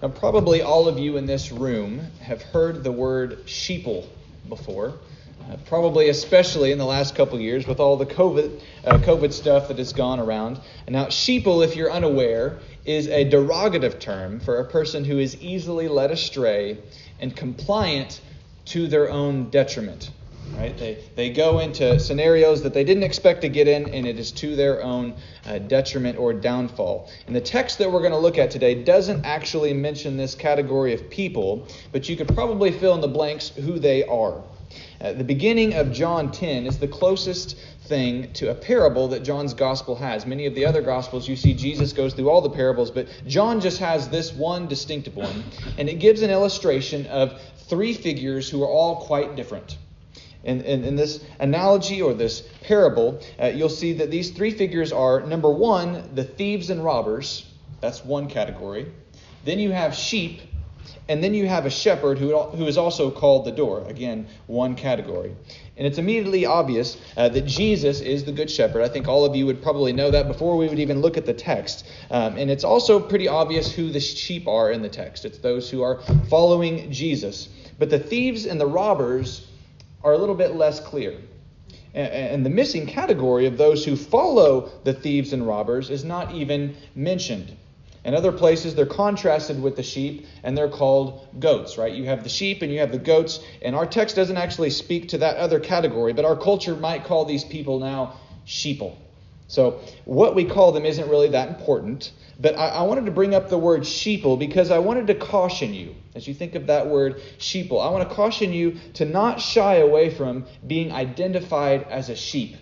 Now, probably all of you in this room have heard the word sheeple before. Uh, probably especially in the last couple years with all the COVID, uh, COVID stuff that has gone around. And now, sheeple, if you're unaware, is a derogative term for a person who is easily led astray and compliant to their own detriment. Right? They, they go into scenarios that they didn't expect to get in, and it is to their own uh, detriment or downfall. And the text that we're going to look at today doesn't actually mention this category of people, but you could probably fill in the blanks who they are. Uh, the beginning of John 10 is the closest thing to a parable that John's gospel has. Many of the other gospels, you see Jesus goes through all the parables, but John just has this one distinctive one, and it gives an illustration of three figures who are all quite different. In, in, in, this analogy or this parable, uh, you'll see that these three figures are number one, the thieves and robbers. That's one category. Then you have sheep, and then you have a shepherd who, who is also called the door. Again, one category. And it's immediately obvious uh, that Jesus is the good shepherd. I think all of you would probably know that before we would even look at the text. Um, and it's also pretty obvious who the sheep are in the text. It's those who are following Jesus. But the thieves and the robbers are a little bit less clear. And the missing category of those who follow the thieves and robbers is not even mentioned. In other places, they're contrasted with the sheep and they're called goats, right? You have the sheep and you have the goats, and our text doesn't actually speak to that other category, but our culture might call these people now sheeple. So, what we call them isn't really that important. But I, I, wanted to bring up the word sheeple because I wanted to caution you as you think of that word sheeple. I want to caution you to not shy away from being identified as a sheep.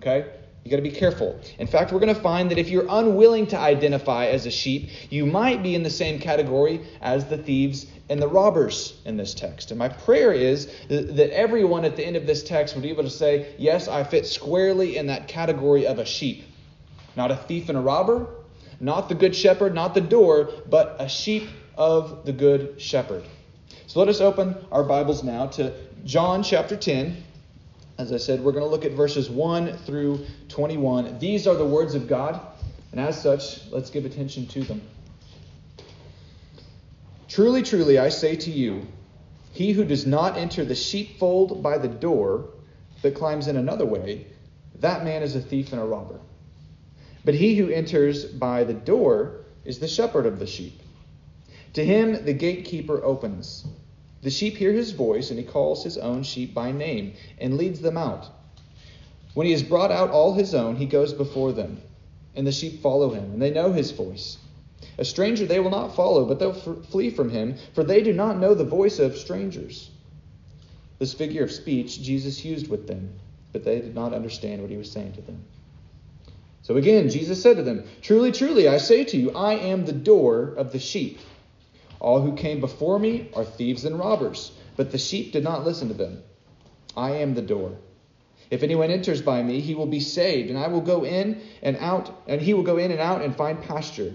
Okay? You got to be careful. In fact, we're going to find that if you're unwilling to identify as a sheep, you might be in the same category as the thieves and the robbers in this text. And my prayer is that everyone at the end of this text would be able to say, Yes, I fit squarely in that category of a sheep. Not a thief and a robber, not the good shepherd, not the door, but a sheep of the good shepherd. So let us open our Bibles now to John chapter 10. As I said, we're going to look at verses 1 through 21. These are the words of God, and as such, let's give attention to them. Truly, truly, I say to you, he who does not enter the sheepfold by the door, but climbs in another way, that man is a thief and a robber. But he who enters by the door is the shepherd of the sheep. To him the gatekeeper opens. The sheep hear his voice, and he calls his own sheep by name and leads them out. When he has brought out all his own, he goes before them, and the sheep follow him, and they know his voice. A stranger they will not follow, but they'll flee from him, for they do not know the voice of strangers. This figure of speech Jesus used with them, but they did not understand what he was saying to them. So again, Jesus said to them, Truly, truly, I say to you, I am the door of the sheep. All who came before me are thieves and robbers, but the sheep did not listen to them. I am the door. If anyone enters by me, he will be saved, and I will go in and out, and he will go in and out and find pasture.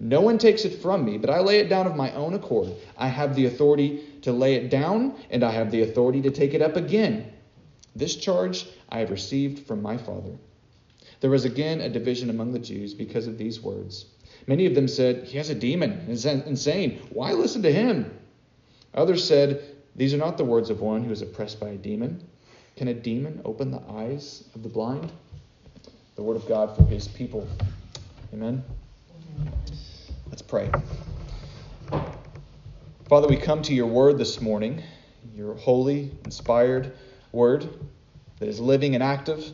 No one takes it from me, but I lay it down of my own accord. I have the authority to lay it down, and I have the authority to take it up again. This charge I have received from my Father. There was again a division among the Jews because of these words. Many of them said, He has a demon, is insane. Why listen to him? Others said, These are not the words of one who is oppressed by a demon. Can a demon open the eyes of the blind? The word of God for his people. Amen. Let's pray. Father, we come to your word this morning, your holy, inspired, word that is living and active.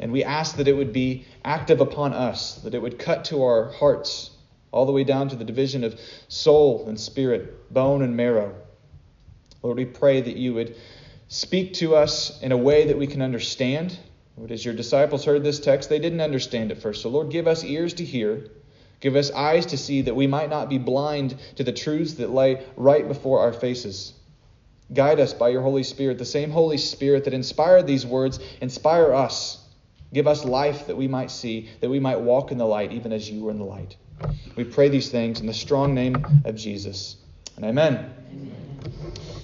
And we ask that it would be active upon us, that it would cut to our hearts, all the way down to the division of soul and spirit, bone and marrow. Lord, we pray that you would speak to us in a way that we can understand. Lord, as your disciples heard this text, they didn't understand at first. So, Lord, give us ears to hear, give us eyes to see, that we might not be blind to the truths that lay right before our faces. Guide us by your Holy Spirit, the same Holy Spirit that inspired these words, inspire us. Give us life that we might see, that we might walk in the light, even as you were in the light. We pray these things in the strong name of Jesus. And amen. amen.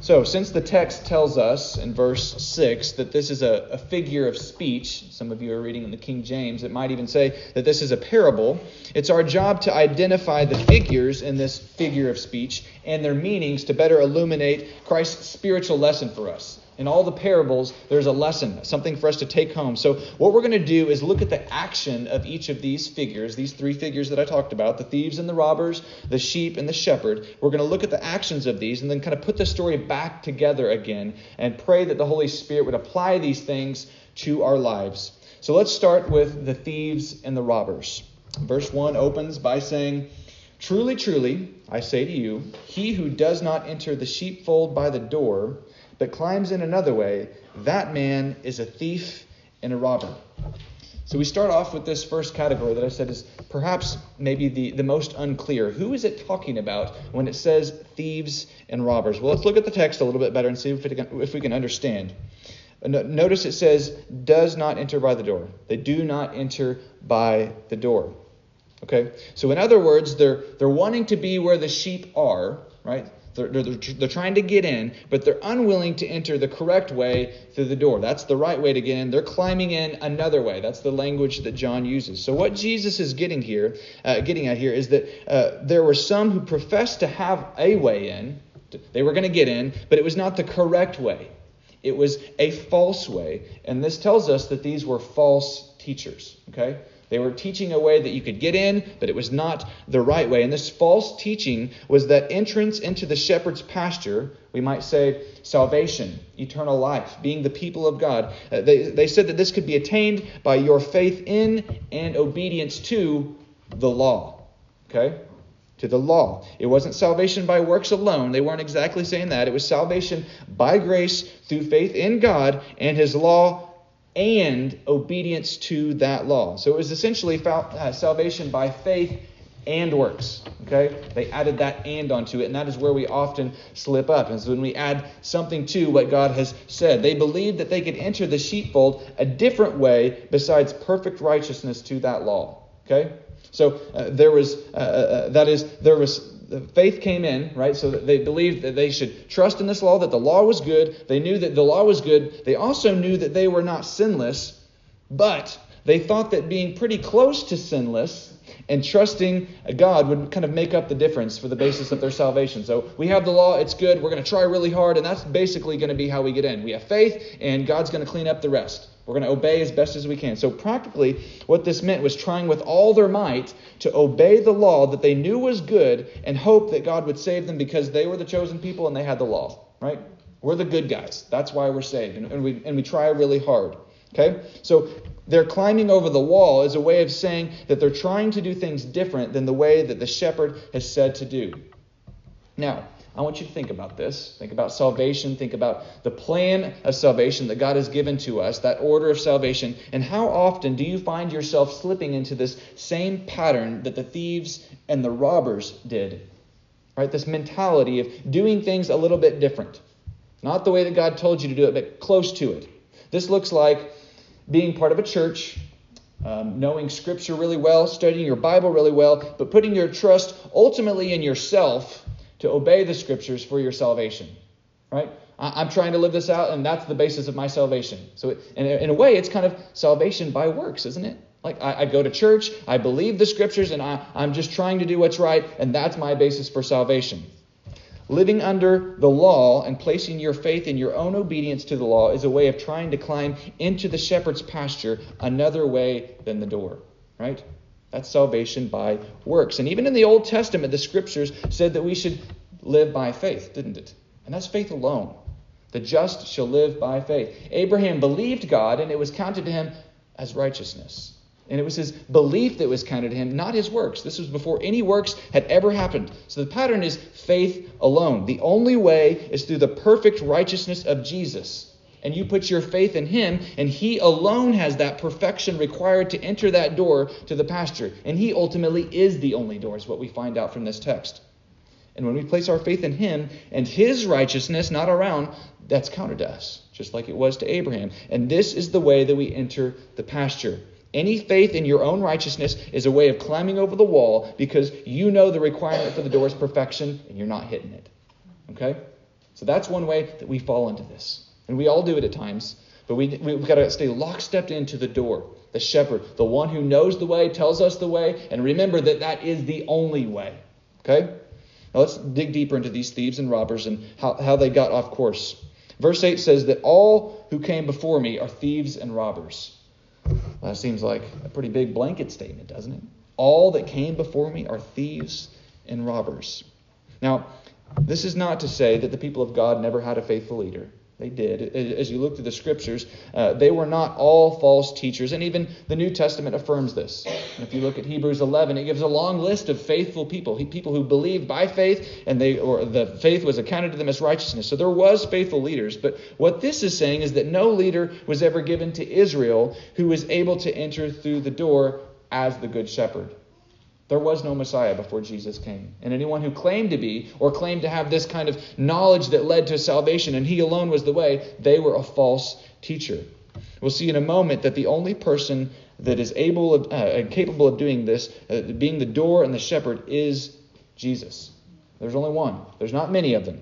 So, since the text tells us in verse 6 that this is a, a, figure of speech, some of you are reading in the King James, it might even say that this is a parable. It's our job to identify the figures in this figure of speech and their meanings to better illuminate Christ's spiritual lesson for us in all the parables, there's a lesson, something for us to take home. So, what we're going to do is look at the action of each of these figures, these three figures that I talked about the thieves and the robbers, the sheep and the shepherd. We're going to look at the actions of these and then kind of put the story back together again and pray that the Holy Spirit would apply these things to our lives. So, let's start with the thieves and the robbers. Verse 1 opens by saying, Truly, truly, I say to you, he who does not enter the sheepfold by the door, but climbs in another way, that man is a thief and a robber. So we start off with this first category that I said is perhaps maybe the, the most unclear. Who is it talking about when it says thieves and robbers? Well, let's look at the text a little bit better and see if, it, if we can understand. Uh, notice it says, does not enter by the door. They do not enter by the door. Okay? So, in other words, they're, they're wanting to be where the sheep are, right? They're, they're, they're, trying to get in, but they're unwilling to enter the correct way through the door. That's the right way to get in. They're climbing in another way. That's the language that John uses. So what Jesus is getting here, uh, getting at here, is that uh, there were some who professed to have a way in. They were going to get in, but it was not the correct way. It was a false way, and this tells us that these were false teachers. Okay. They were teaching a way that you could get in, but it was not the right way. And this false teaching was that entrance into the shepherd's pasture, we might say salvation, eternal life, being the people of God. Uh, they, they said that this could be attained by your faith in and obedience to the law. Okay? To the law. It wasn't salvation by works alone. They weren't exactly saying that. It was salvation by grace through faith in God and his law and obedience to that law. So it was essentially uh, salvation by faith and works. Okay? They added that and onto it, and that is where we often slip up. is when we add something to what God has said, they believed that they could enter the sheepfold a different way besides perfect righteousness to that law. Okay? So uh, there was, uh, uh, uh that is, there was the faith came in, right? So they believed that they should trust in this law, that the law was good. They knew that the law was good. They also knew that they were not sinless, but they thought that being pretty close to sinless and trusting God would kind of make up the difference for the basis of their salvation. So we have the law, it's good, we're going to try really hard, and that's basically going to be how we get in. We have faith, and God's going to clean up the rest. We're going to obey as best as we can. So, practically, what this meant was trying with all their might to obey the law that they knew was good and hope that God would save them because they were the chosen people and they had the law, right? We're the good guys. That's why we're saved. And, and we, and we try really hard. Okay? So, they're climbing over the wall is a way of saying that they're trying to do things different than the way that the shepherd has said to do. Now, I want you to think about this. Think about salvation. Think about the plan of salvation that God has given to us, that order of salvation. And how often do you find yourself slipping into this same pattern that the thieves and the robbers did? Right? This mentality of doing things a little bit different. Not the way that God told you to do it, but close to it. This looks like being part of a church, um, knowing Scripture really well, studying your Bible really well, but putting your trust ultimately in yourself to obey the scriptures for your salvation. Right? I'm trying to live this out, and that's the basis of my salvation. So, in a way, it's kind of salvation by works, isn't it? Like, I, I go to church, I believe the scriptures, and I, I'm just trying to do what's right, and that's my basis for salvation. Living under the law and placing your faith in your own obedience to the law is a way of trying to climb into the shepherd's pasture another way than the door, right? That's salvation by works. And even in the Old Testament, the scriptures said that we should live by faith, didn't it? And that's faith alone. The just shall live by faith. Abraham believed God, and it was counted to him as righteousness. And it was his belief that was counted to him, not his works. This was before any works had ever happened. So the pattern is faith alone. The only way is through the perfect righteousness of Jesus. And you put your faith in him, and he alone has that perfection required to enter that door to the pasture. And he ultimately is the only door, is what we find out from this text. And when we place our faith in him and his righteousness, not around, that's counted to us, just like it was to Abraham. And this is the way that we enter the pasture. Any faith in your own righteousness is a way of climbing over the wall because you know the requirement for the door is perfection and you're not hitting it. Okay? So that's one way that we fall into this. And we all do it at times. But we, we've got to stay lockstep into the door, the shepherd, the one who knows the way, tells us the way, and remember that that is the only way. Okay? Now let's dig deeper into these thieves and robbers and how, how they got off course. Verse 8 says that all who came before me are thieves and robbers. Well, that seems like a pretty big blanket statement, doesn't it? All that came before me are thieves and robbers. Now, this is not to say that the people of God never had a faithful leader. They did. As you look through the scriptures, uh, they were not all false teachers, and even the New Testament affirms this. And if you look at Hebrews 11, it gives a long list of faithful people, people who believed by faith, and they or the faith was accounted to them as righteousness. So there was faithful leaders. But what this is saying is that no leader was ever given to Israel who was able to enter through the door as the good shepherd. There was no Messiah before Jesus came. And anyone who claimed to be or claimed to have this kind of knowledge that led to salvation and he alone was the way, they were a false teacher. We'll see in a moment that the only person that is able of, uh, capable of doing this, uh, being the door and the shepherd, is Jesus. There's only one. There's not many of them.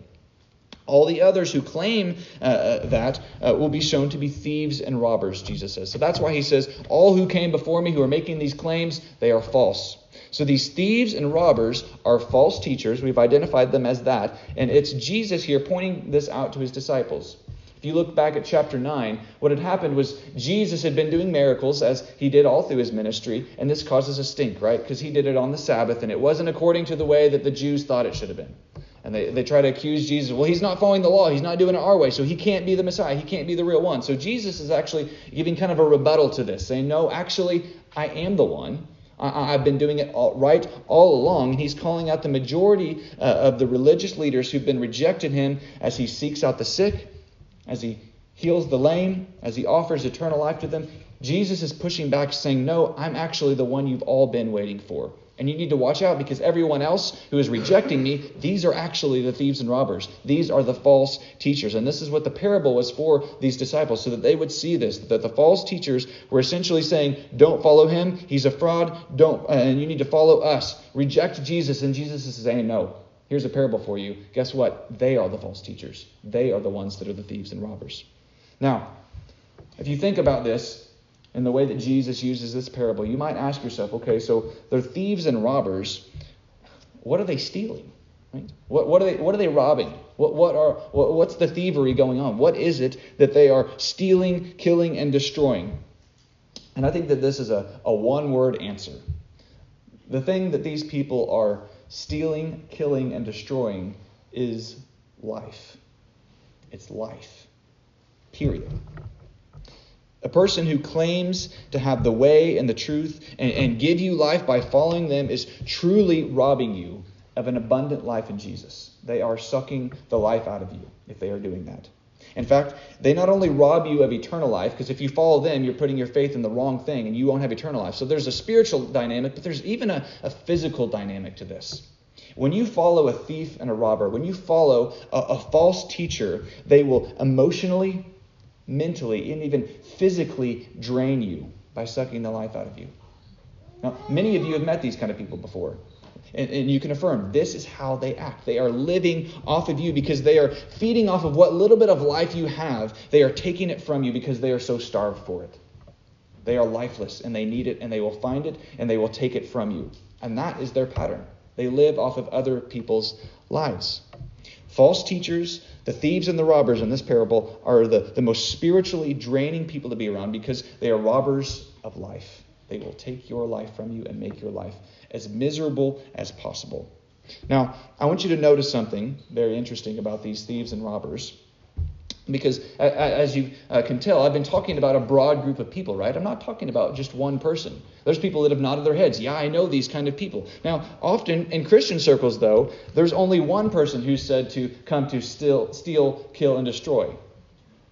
All the others who claim uh, uh that uh, will be shown to be thieves and robbers, Jesus says. So that's why he says, All who came before me who are making these claims, they are false. So these thieves and robbers are false teachers. We've identified them as that. And it's Jesus here pointing this out to his disciples. If you look back at chapter 9, what had happened was Jesus had been doing miracles as he did all through his ministry, and this causes a stink, right? Because he did it on the Sabbath, and it wasn't according to the way that the Jews thought it should have been. And they, they try to accuse Jesus. Well, he's not following the law. He's not doing it our way. So he can't be the Messiah. He can't be the real one. So Jesus is actually giving kind of a rebuttal to this, saying, No, actually, I am the one. I, have been doing it all, right all along. And he's calling out the majority uh, of the religious leaders who've been rejecting him as he seeks out the sick, as he heals the lame, as he offers eternal life to them. Jesus is pushing back, saying, No, I'm actually the one you've all been waiting for. And you need to watch out because everyone else who is rejecting me, these are actually the thieves and robbers. These are the false teachers. And this is what the parable was for these disciples, so that they would see this, that the false teachers were essentially saying, Don't follow him, he's a fraud, don't and you need to follow us. Reject Jesus. And Jesus is saying, No. Here's a parable for you. Guess what? They are the false teachers. They are the ones that are the thieves and robbers. Now, if you think about this, in the way that Jesus uses this parable, you might ask yourself, okay, so they're thieves and robbers. What are they stealing? Right? What, what, are they, what are they robbing? What, what are, what, what's the thievery going on? What is it that they are stealing, killing, and destroying? And I think that this is a, a one word answer. The thing that these people are stealing, killing, and destroying is life. It's life. Period. A person who claims to have the way and the truth and, and give you life by following them is truly robbing you of an abundant life in Jesus. They are sucking the life out of you if they are doing that. In fact, they not only rob you of eternal life, because if you follow them, you're putting your faith in the wrong thing and you won't have eternal life. So there's a spiritual dynamic, but there's even a, a physical dynamic to this. When you follow a thief and a robber, when you follow a, a false teacher, they will emotionally, mentally, and even physically drain you by sucking the life out of you. Now, many of you have met these kind of people before. And, and, you can affirm this is how they act. They are living off of you because they are feeding off of what little bit of life you have. They are taking it from you because they are so starved for it. They are lifeless and they need it and they will find it and they will take it from you. And that is their pattern. They live off of other people's lives. False teachers, the thieves and the robbers in this parable are the, the most spiritually draining people to be around because they are robbers of life. They will take your life from you and make your life as miserable as possible. Now, I want you to notice something very interesting about these thieves and robbers. Because as you uh, can tell, I've been talking about a broad group of people, right? I'm not talking about just one person. There's people that have nodded their heads. Yeah, I know these kind of people. Now, often in Christian circles, though, there's only one person who's said to come to steal, steal kill, and destroy.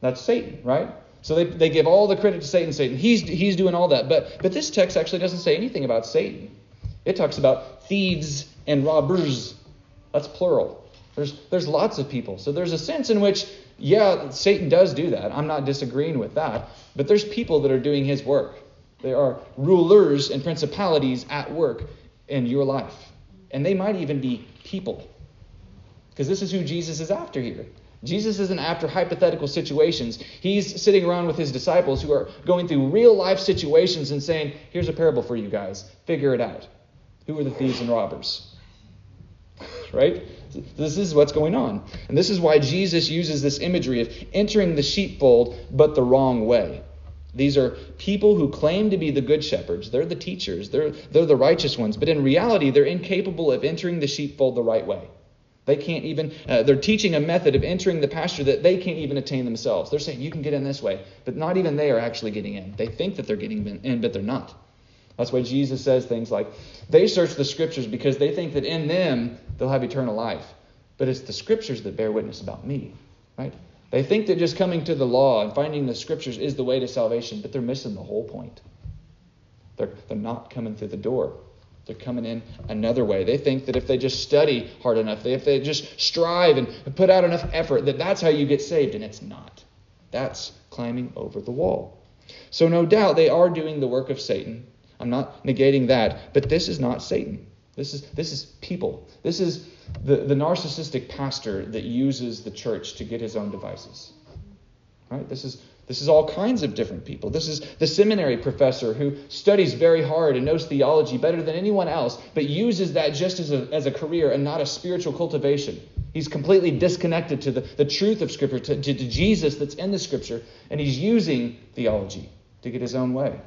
That's Satan, right? So they, they give all the credit to Satan. Satan, he's, he's doing all that. But, but this text actually doesn't say anything about Satan. It talks about thieves and robbers. That's plural. There's, there's lots of people. So there's a sense in which yeah, Satan does do that. I'm not disagreeing with that. But there's people that are doing his work. There are rulers and principalities at work in your life. And they might even be people. Because this is who Jesus is after here. Jesus isn't after hypothetical situations. He's sitting around with his disciples who are going through real life situations and saying, Here's a parable for you guys. Figure it out. Who are the thieves and robbers? right? This is what's going on. And this is why Jesus uses this imagery of entering the sheepfold, but the wrong way. These are people who claim to be the good shepherds. They're the teachers, they're, they're the righteous ones. But in reality, they're incapable of entering the sheepfold the right way. They can't even, uh, they're teaching a method of entering the pasture that they can't even attain themselves. They're saying, you can get in this way. But not even they are actually getting in. They think that they're getting in, but they're not. That's why Jesus says things like, they search the scriptures because they think that in them they'll have eternal life. But it's the scriptures that bear witness about me, right? They think that just coming to the law and finding the scriptures is the way to salvation, but they're missing the whole point. They're, they're not coming through the door. They're coming in another way. They think that if they just study hard enough, if they just strive and put out enough effort, that that's how you get saved, and it's not. That's climbing over the wall. So, no doubt, they are doing the work of Satan, I'm not negating that, but this is not Satan. This is this is people. This is the, the narcissistic pastor that uses the church to get his own devices. Right? This is this is all kinds of different people. This is the seminary professor who studies very hard and knows theology better than anyone else, but uses that just as a, as a career and not a spiritual cultivation. He's completely disconnected to the, the truth of Scripture, to, to, to Jesus that's in the Scripture, and he's using theology to get his own way.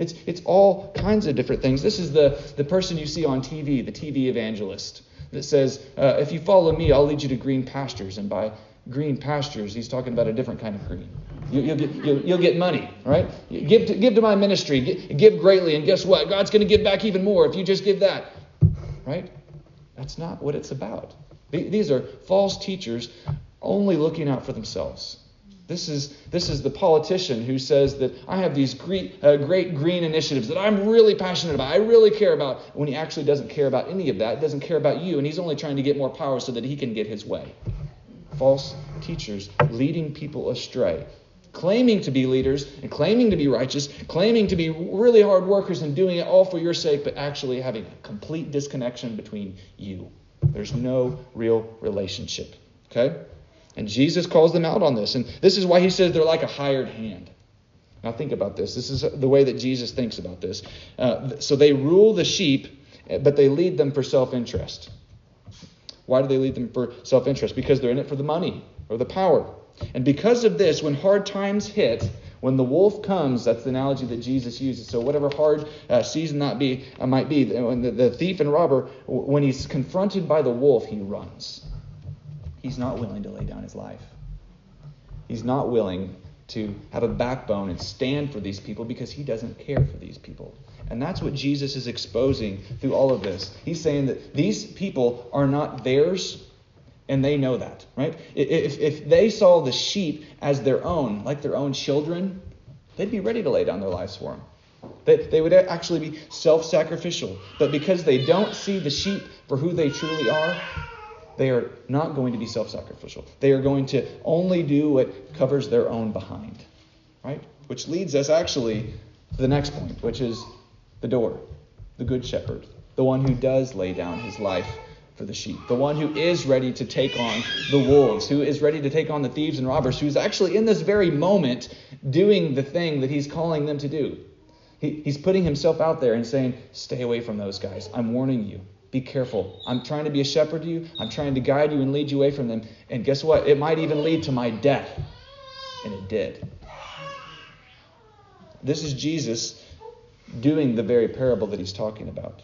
It's, it's all kinds of different things. This is the, the person you see on TV, the TV evangelist, that says, uh, If you follow me, I'll lead you to green pastures. And by green pastures, he's talking about a different kind of green. You, will get, you'll, you'll, get money, right? Give to, give to my ministry, give, give greatly, and guess what? God's going to give back even more if you just give that, right? That's not what it's about. These are false teachers only looking out for themselves. This is, this is the politician who says that I have these great, uh, great green initiatives that I'm really passionate about, I really care about, when he actually doesn't care about any of that, doesn't care about you, and he's only trying to get more power so that he can get his way. False teachers leading people astray, claiming to be leaders and claiming to be righteous, claiming to be really hard workers and doing it all for your sake, but actually having a complete disconnection between you. There's no real relationship. Okay? And Jesus calls them out on this. And this is why he says they're like a hired hand. Now, think about this. This is the way that Jesus thinks about this. Uh, so they rule the sheep, but they lead them for self interest. Why do they lead them for self interest? Because they're in it for the money or the power. And because of this, when hard times hit, when the wolf comes, that's the analogy that Jesus uses. So whatever hard uh, season that be uh, might be, when the, the thief and robber, when he's confronted by the wolf, he runs he's not willing to lay down his life. He's not willing to have a backbone and stand for these people because he doesn't care for these people. And that's what Jesus is exposing through all of this. He's saying that these people are not theirs, and they know that, right? If, if they saw the sheep as their own, like their own children, they'd be ready to lay down their lives for them. They, they would actually be self sacrificial. But because they don't see the sheep for who they truly are, they are not going to be self sacrificial. They are going to only do what covers their own behind. Right? Which leads us actually to the next point, which is the door, the good shepherd, the one who does lay down his life for the sheep, the one who is ready to take on the wolves, who is ready to take on the thieves and robbers, who's actually in this very moment doing the thing that he's calling them to do. He, he's putting himself out there and saying, Stay away from those guys. I'm warning you. Be careful. I'm trying to be a shepherd to you. I'm trying to guide you and lead you away from them. And guess what? It might even lead to my death. And it did. This is Jesus doing the very parable that he's talking about.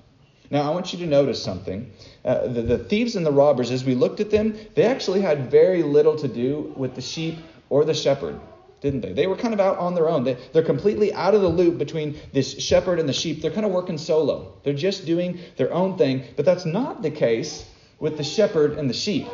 Now, I want you to notice something. Uh, the, the thieves and the robbers, as we looked at them, they actually had very little to do with the sheep or the shepherd, didn't they? They were kind of out on their own. They, they're completely out of the loop between this shepherd and the sheep. They're kind of working solo, they're just doing their own thing. But that's not the case with the shepherd and the sheep.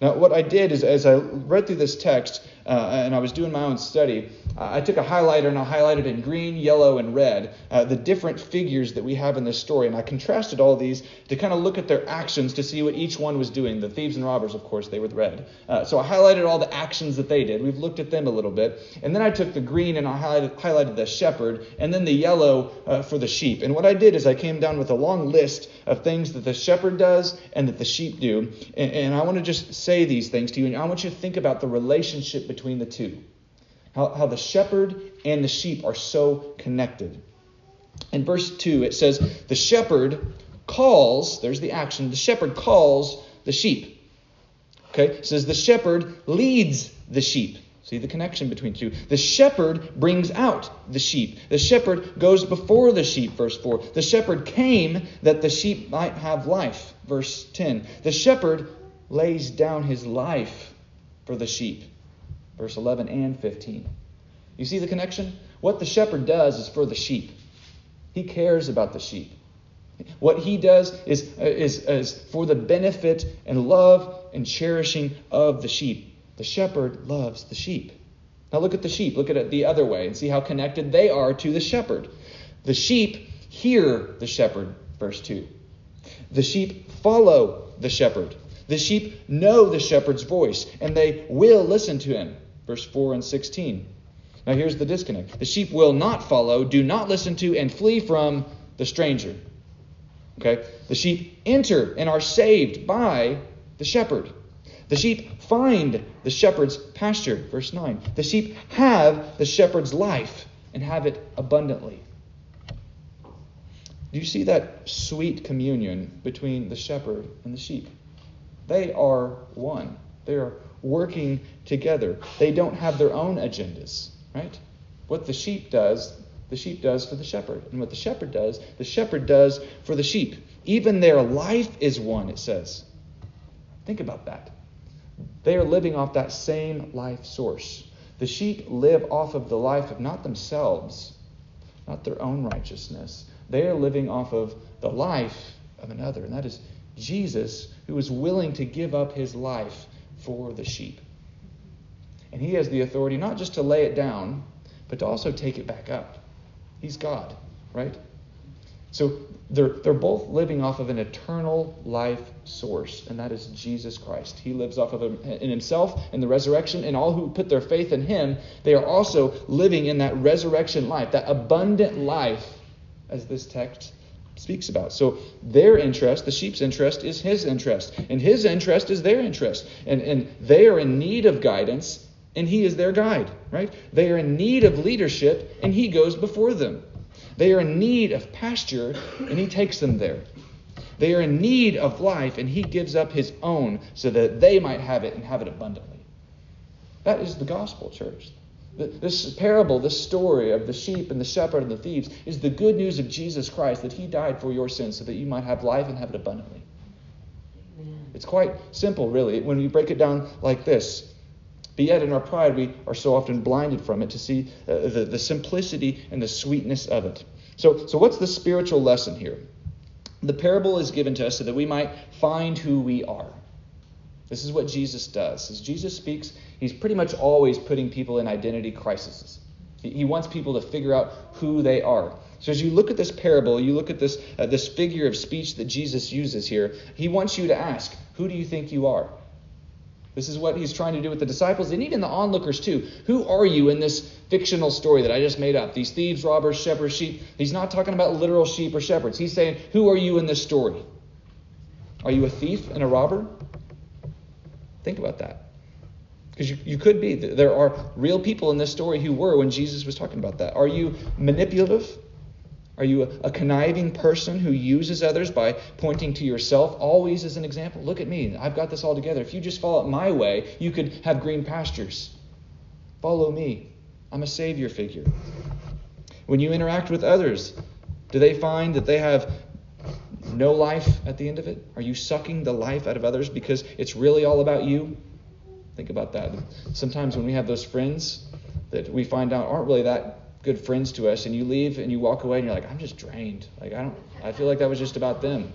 Now, what I did is, as I read through this text uh, and I was doing my own study, I took a highlighter and I highlighted in green, yellow, and red uh, the different figures that we have in this story. And I contrasted all these to kind of look at their actions to see what each one was doing. The thieves and robbers, of course, they were red. Uh, so I highlighted all the actions that they did. We've looked at them a little bit. And then I took the green and I highlighted, highlighted the shepherd, and then the yellow uh, for the sheep. And what I did is I came down with a long list of things that the shepherd does and that the sheep do. And, and I want to just say these things to you, and I want you to think about the relationship between the two how, how the shepherd and the sheep are so connected. In verse 2, it says, The shepherd calls, there's the action, the shepherd calls the sheep. Okay, it says the shepherd leads the sheep. See the connection between two. The shepherd brings out the sheep. The shepherd goes before the sheep, verse 4. The shepherd came that the sheep might have life, verse 10. The shepherd lays down his life for the sheep verse 11 and 15. You see the connection? What the shepherd does is for the sheep. He cares about the sheep. What he does is, uh, is, is for the benefit and love and cherishing of the sheep. The shepherd loves the sheep. Now look at the sheep. Look at it the other way and see how connected they are to the shepherd. The sheep hear the shepherd, verse 2. The sheep follow the shepherd. The sheep know the shepherd's voice, and they will listen to him verse 4 and 16. Now here's the disconnect. The sheep will not follow, do not listen to, and flee from the stranger. Okay? The sheep enter and are saved by the shepherd. The sheep find the shepherd's pasture. Verse 9. The sheep have the shepherd's life and have it abundantly. Do you see that sweet communion between the shepherd and the sheep? They are one. They are working together. They don't have their own agendas, right? What the sheep does, the sheep does for the shepherd. And what the shepherd does, the shepherd does for the sheep. Even their life is one, it says. Think about that. They are living off that same life source. The sheep live off of the life of not themselves, not their own righteousness. They are living off of the life of another, and that is Jesus, who is willing to give up his life for the sheep. And he has the authority not just to lay it down, but to also take it back up. He's God, right? So they're, they're both living off of an eternal life source, and that is Jesus Christ. He lives off of him, in himself in the resurrection, and all who put their faith in him, they are also living in that resurrection life, that abundant life, as this text speaks about. So their interest, the sheep's interest, is his interest, and his interest is their interest. And, and they are in need of guidance, and he is their guide, right? They are in need of leadership, and he goes before them. They are in need of pasture, and he takes them there. They are in need of life, and he gives up his own so that they might have it and have it abundantly. That is the gospel, church. This parable, this story of the sheep and the shepherd and the thieves, is the good news of Jesus Christ that he died for your sins so that you might have life and have it abundantly. Amen. It's quite simple, really, when we break it down like this. But yet, in our pride, we are so often blinded from it to see uh, the, the simplicity and the sweetness of it. So, so, what's the spiritual lesson here? The parable is given to us so that we might find who we are. This is what Jesus does. As Jesus speaks, he's pretty much always putting people in identity crises. He wants people to figure out who they are. So as you look at this parable, you look at this uh, this figure of speech that Jesus uses here. He wants you to ask, "Who do you think you are?" This is what he's trying to do with the disciples and even the onlookers too. Who are you in this fictional story that I just made up? These thieves, robbers, shepherds, sheep. He's not talking about literal sheep or shepherds. He's saying, "Who are you in this story?" Are you a thief and a robber? Think about that. Because you, you could be. There are real people in this story who were when Jesus was talking about that. Are you manipulative? Are you a, a, conniving person who uses others by pointing to yourself always as an example? Look at me. I've got this all together. If you just follow it my way, you could have green pastures. Follow me. I'm a savior figure. When you interact with others, do they find that they have no life at the end of it? Are you sucking the life out of others because it's really all about you? Think about that. Sometimes when we have those friends that we find out aren't really that good friends to us, and you leave and you walk away and you're like, I'm just drained. Like I don't, I feel like that was just about them.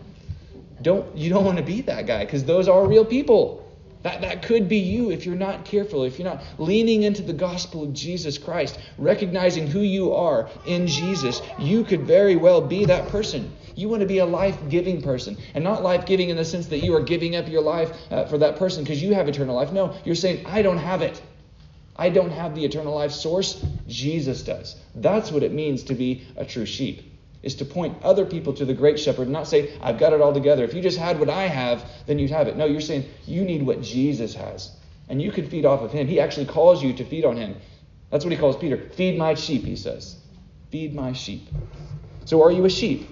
Don't you don't want to be that guy because those are real people. That, that could be you if you're not careful, if you're not leaning into the gospel of Jesus Christ, recognizing who you are in Jesus. You could very well be that person. You want to be a life giving person, and not life giving in the sense that you are giving up your life uh, for that person because you have eternal life. No, you're saying, I don't have it. I don't have the eternal life source. Jesus does. That's what it means to be a true sheep is to point other people to the great shepherd and not say, I've got it all together. If you just had what I have, then you'd have it. No, you're saying you need what Jesus has. And you can feed off of him. He actually calls you to feed on him. That's what he calls Peter. Feed my sheep, he says. Feed my sheep. So are you a sheep?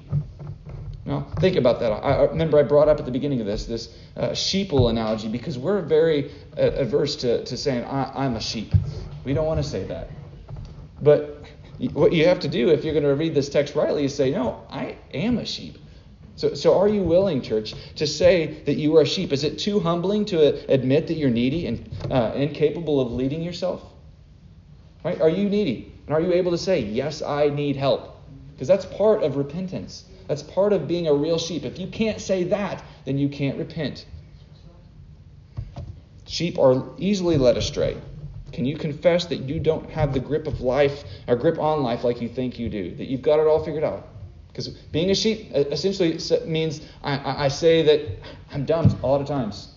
Now, think about that. I, remember I brought up at the beginning of this this uh, sheeple analogy because we're very uh, averse to, to saying, I'm a sheep. We don't want to say that. But what you have to do if you're going to read this text rightly is say, No, I am a sheep. So, so are you willing, church, to say that you are a sheep? Is it too humbling to admit that you're needy and uh, incapable of leading yourself? Right? Are you needy? And are you able to say, Yes, I need help? Because that's part of repentance. That's part of being a real sheep. If you can't say that, then you can't repent. Sheep are easily led astray. Can you confess that you don't have the grip of life or grip on life like you think you do? That you've got it all figured out? Because being a sheep uh, essentially means I, I say that I'm dumb a lot of times.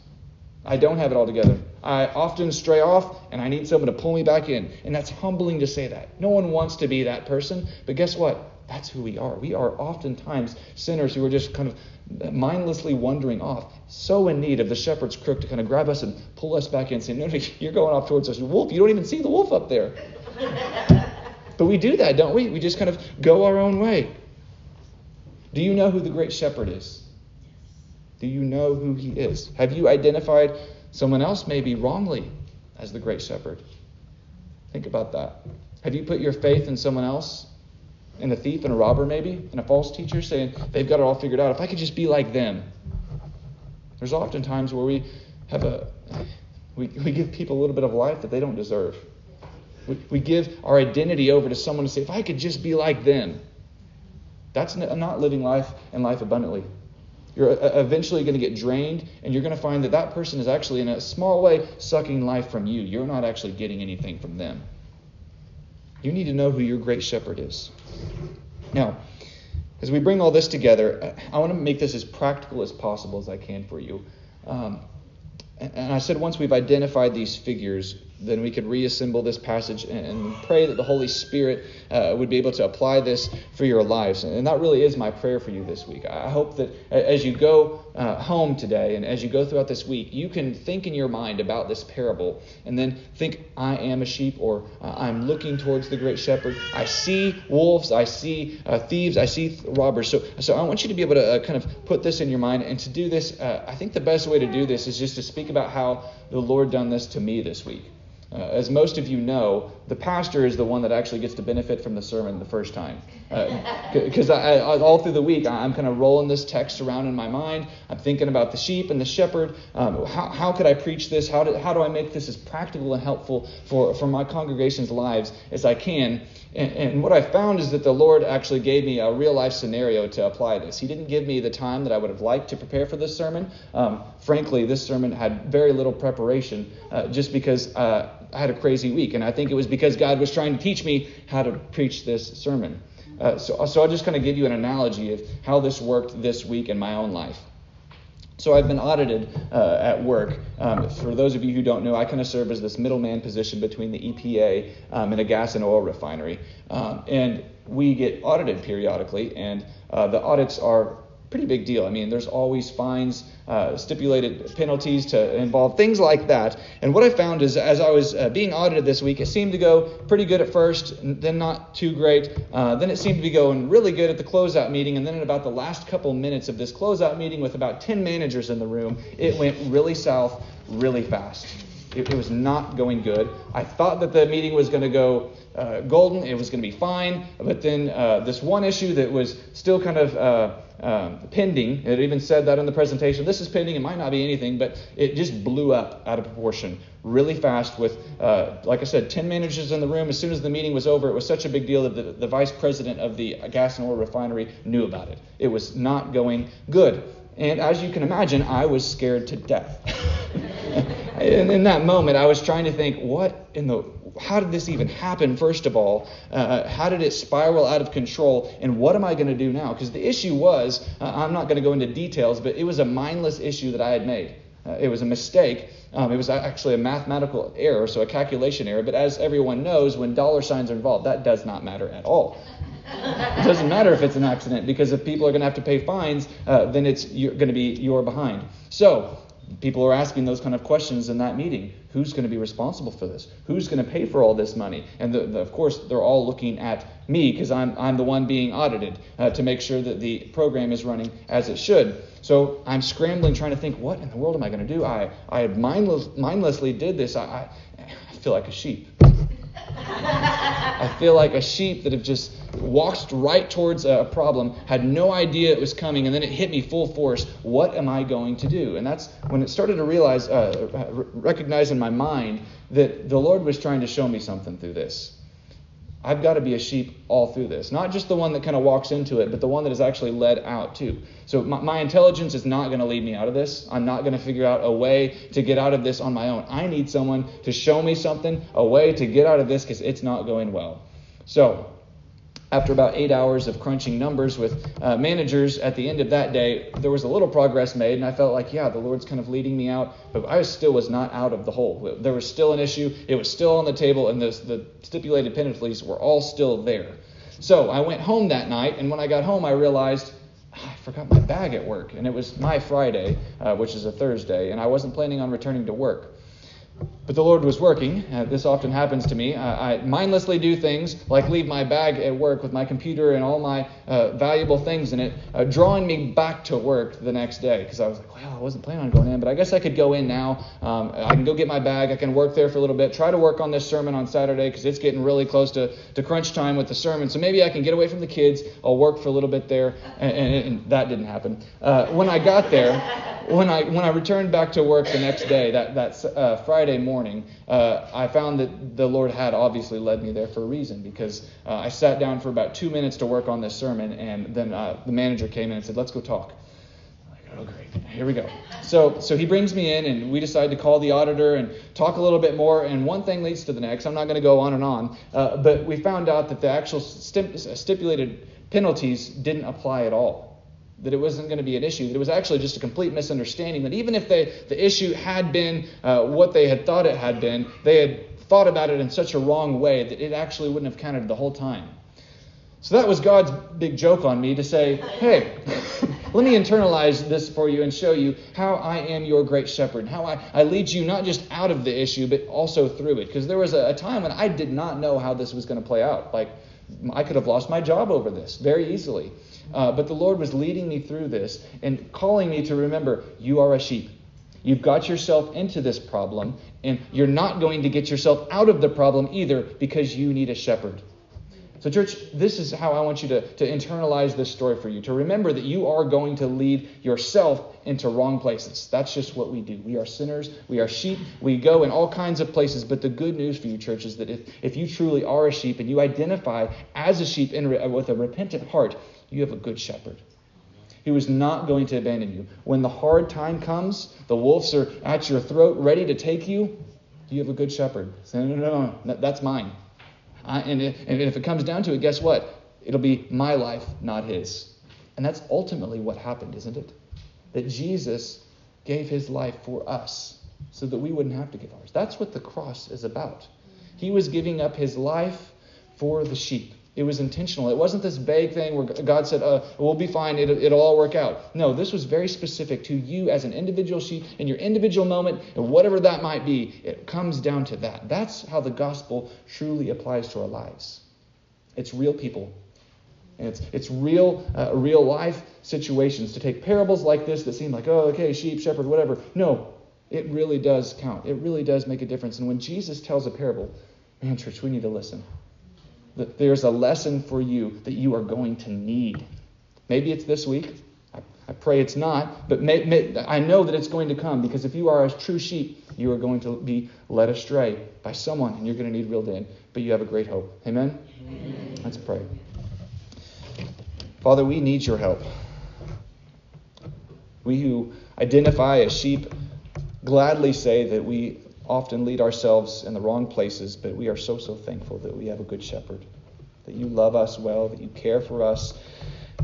I don't have it all together. I often stray off and I need someone to pull me back in. And that's humbling to say that. No one wants to be that person. But guess what? That's who we are. We are oftentimes sinners who are just kind of mindlessly wandering off, so in need of the shepherd's crook to kind of grab us and pull us back in, saying, No, no, you're going off towards us. Wolf, you don't even see the wolf up there. but we do that, don't we? We just kind of go our own way. Do you know who the great shepherd is? Do you know who he is? Have you identified someone else, maybe wrongly, as the great shepherd? Think about that. Have you put your faith in someone else and a thief and a robber, maybe, and a false teacher saying they've got it all figured out. If I could just be like them. There's often times where we have a we, we give people a little bit of life that they don't deserve. We, we give our identity over to someone to say, if I could just be like them. That's not living life and life abundantly. You're uh, uh, eventually going to get drained, and you're going to find that that person is actually, in a small way, sucking life from you. You're not actually getting anything from them. You need to know who your great shepherd is. Now, as we bring all this together, I want to make this as practical as possible as I can for you. Um, and I said once we've identified these figures, then we could reassemble this passage and pray that the Holy Spirit uh, would be able to apply this for your lives. And that really is my prayer for you this week. I hope that as you go uh, home today and as you go throughout this week, you can think in your mind about this parable and then think, I am a sheep or I'm looking towards the great shepherd. I see wolves, I see uh, thieves, I see robbers. So, so I want you to be able to uh, kind of put this in your mind. And to do this, uh, I think the best way to do this is just to speak about how the Lord done this to me this week. Uh, as most of you know, the pastor is the one that actually gets to benefit from the sermon the first time. Because uh, all through the week, I'm kind of rolling this text around in my mind. I'm thinking about the sheep and the shepherd. Um, how, how could I preach this? How do, how do I make this as practical and helpful for, for my congregation's lives as I can? And, and, what I found is that the Lord actually gave me a real life scenario to apply this. He didn't give me the time that I would have liked to prepare for this sermon. Um, frankly, this sermon had very little preparation uh, just because uh, I had a crazy week. And I think it was because God was trying to teach me how to preach this sermon. Uh, so, so I'll just kind of give you an analogy of how this worked this week in my own life. So I've been audited uh, at work. Um, for those of you who don't know, I kind of serve as this middleman position between the EPA um, and a gas and oil refinery. Um, and we get audited periodically, and uh, the audits are pretty big deal. I mean, there's always fines, uh, stipulated penalties to involve things like that. And what I found is, as I was uh, being audited this week, it seemed to go pretty good at first, then not too great. Uh, then it seemed to be going really good at the closeout meeting, and then in about the last couple minutes of this closeout meeting with about 10 managers in the room, it went really south really fast. It, it was not going good. I thought that the meeting was going to go uh, golden, it was going to be fine, but then uh, this one issue that was still kind of uh, um, pending, it even said that in the presentation, this is pending, it might not be anything, but it just blew up out of proportion really fast with, uh, like I said, 10 managers in the room. As soon as the meeting was over, it was such a big deal that the, the vice president of the gas and oil refinery knew about it. It was not going good. And as you can imagine, I was scared to death. and in that moment, I was trying to think, what in the how did this even happen, first of all? Uh, how did it spiral out of control? And what am I going to do now? Because the issue was, uh, I'm not going to go into details, but it was a mindless issue that I had made. Uh, it was a mistake. Um, it was actually a mathematical error, so a calculation error. But as everyone knows, when dollar signs are involved, that does not matter at all. it doesn't matter if it's an accident because if people are going to have to pay fines, uh, then it's going to be you're behind. So people are asking those kind of questions in that meeting. Who's going to be responsible for this? Who's going to pay for all this money? And the, the, of course, they're all looking at me because I'm, I'm the one being audited uh, to make sure that the program is running as it should. So I'm scrambling, trying to think, what in the world am I going to do? I, I mindless, mindlessly did this. I, I, I feel like a sheep. I feel like a sheep that have just walked right towards a problem, had no idea it was coming, and then it hit me full force. What am I going to do? And that's when it started to realize, uh, recognize in my mind that the Lord was trying to show me something through this. I've got to be a sheep all through this. Not just the one that kind of walks into it, but the one that is actually led out too. So my, my intelligence is not going to lead me out of this. I'm not going to figure out a way to get out of this on my own. I need someone to show me something, a way to get out of this because it's not going well. So after about eight hours of crunching numbers with uh, managers at the end of that day, there was a little progress made, and I felt like, yeah, the Lord's kind of leading me out, but I still was not out of the hole. There was still an issue, it was still on the table, and the, the stipulated penalties were all still there. So I went home that night, and when I got home, I realized ah, I forgot my bag at work, and it was my Friday, uh, which is a Thursday, and I wasn't planning on returning to work. But the Lord was working. Uh, this often happens to me. I mindlessly do things like leave my bag at work with my computer and all my uh, valuable things in it, uh, drawing me back to work the next day because I was like, well, I wasn't planning on going in, but I guess I could go in now. Um, I can go get my bag. I can work there for a little bit. Try to work on this sermon on Saturday because it's getting really close to, to crunch time with the sermon. So maybe I can get away from the kids. I'll work for a little bit there, and, and, and that didn't happen. Uh, when I got there, when I when I returned back to work the next day, that that uh, Friday morning, uh, I found that the Lord had obviously led me there for a reason because uh, I sat down for about two minutes to work on this sermon, and then uh, the manager came in and said, "Let's go talk." Like, oh great, here we go. So so he brings me in, and we decide to call the auditor and talk a little bit more, and one thing leads to the next. I'm not going to go on and on, uh, but we found out that the actual stipulated penalties didn't apply at all that it wasn't going to be an issue, that it was actually just a complete misunderstanding, that even if they, the issue had been uh, what they had thought it had been, they had thought about it in such a wrong way that it actually wouldn't have counted the whole time. So that was God's big joke on me to say, hey, let me internalize this for you and show you how I am your great shepherd, how I, I lead you not just out of the issue, but also through it. Because there was a, a time when I did not know how this was going to play out. Like, I could have lost my job over this very easily. Uh, but the Lord was leading me through this and calling me to remember you are a sheep. You've got yourself into this problem, and you're not going to get yourself out of the problem either because you need a shepherd. So, church, this is how I want you to, to internalize this story for you to remember that you are going to lead yourself into wrong places. That's just what we do. We are sinners, we are sheep, we go in all kinds of places. But the good news for you, church, is that if, if you truly are a sheep and you identify as a sheep in, with a repentant heart, you have a good shepherd. He was not going to abandon you. When the hard time comes, the wolves are at your throat, ready to take you. You have a good shepherd. Say, no, no, no, that's mine. I, and, if, and if it comes down to it, guess what? It'll be my life, not his. And that's ultimately what happened, isn't it? That Jesus gave his life for us so that we wouldn't have to give ours. That's what the cross is about. He was giving up his life for the sheep. It was intentional. It wasn't this vague thing where God said, uh, we'll be fine, it'll, it'll, all work out. No, this was very specific to you as an individual sheep in your individual moment, and whatever that might be, it comes down to that. That's how the gospel truly applies to our lives. It's real people. And it's, it's real, uh, real life situations. To take parables like this that seem like, oh, okay, sheep, shepherd, whatever. No, It really does count. It really does make a difference. And when Jesus tells a parable, man, church, we need to listen. That there's a lesson for you that you are going to need. Maybe it's this week. I, I pray it's not, but may, may, I know that it's going to come because if you are a true sheep, you are going to be led astray by someone and you're going to need reeled in. But you have a great hope. Amen? Amen. Let's pray. Father, we need your help. We who identify as sheep gladly say that we often lead ourselves in the wrong places, but we are so, so thankful that we have a good shepherd, that you love us well, that you care for us,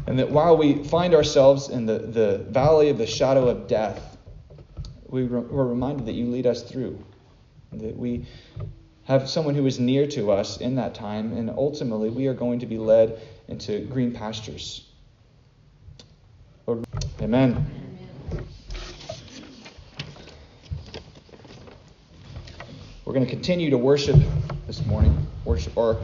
and that while we find ourselves in the, the valley of the shadow of death, we re- we're reminded that you lead us through, that we have someone who is near to us in that time, and ultimately we are going to be led into green pastures. Amen. We're going to continue to worship this morning, worship our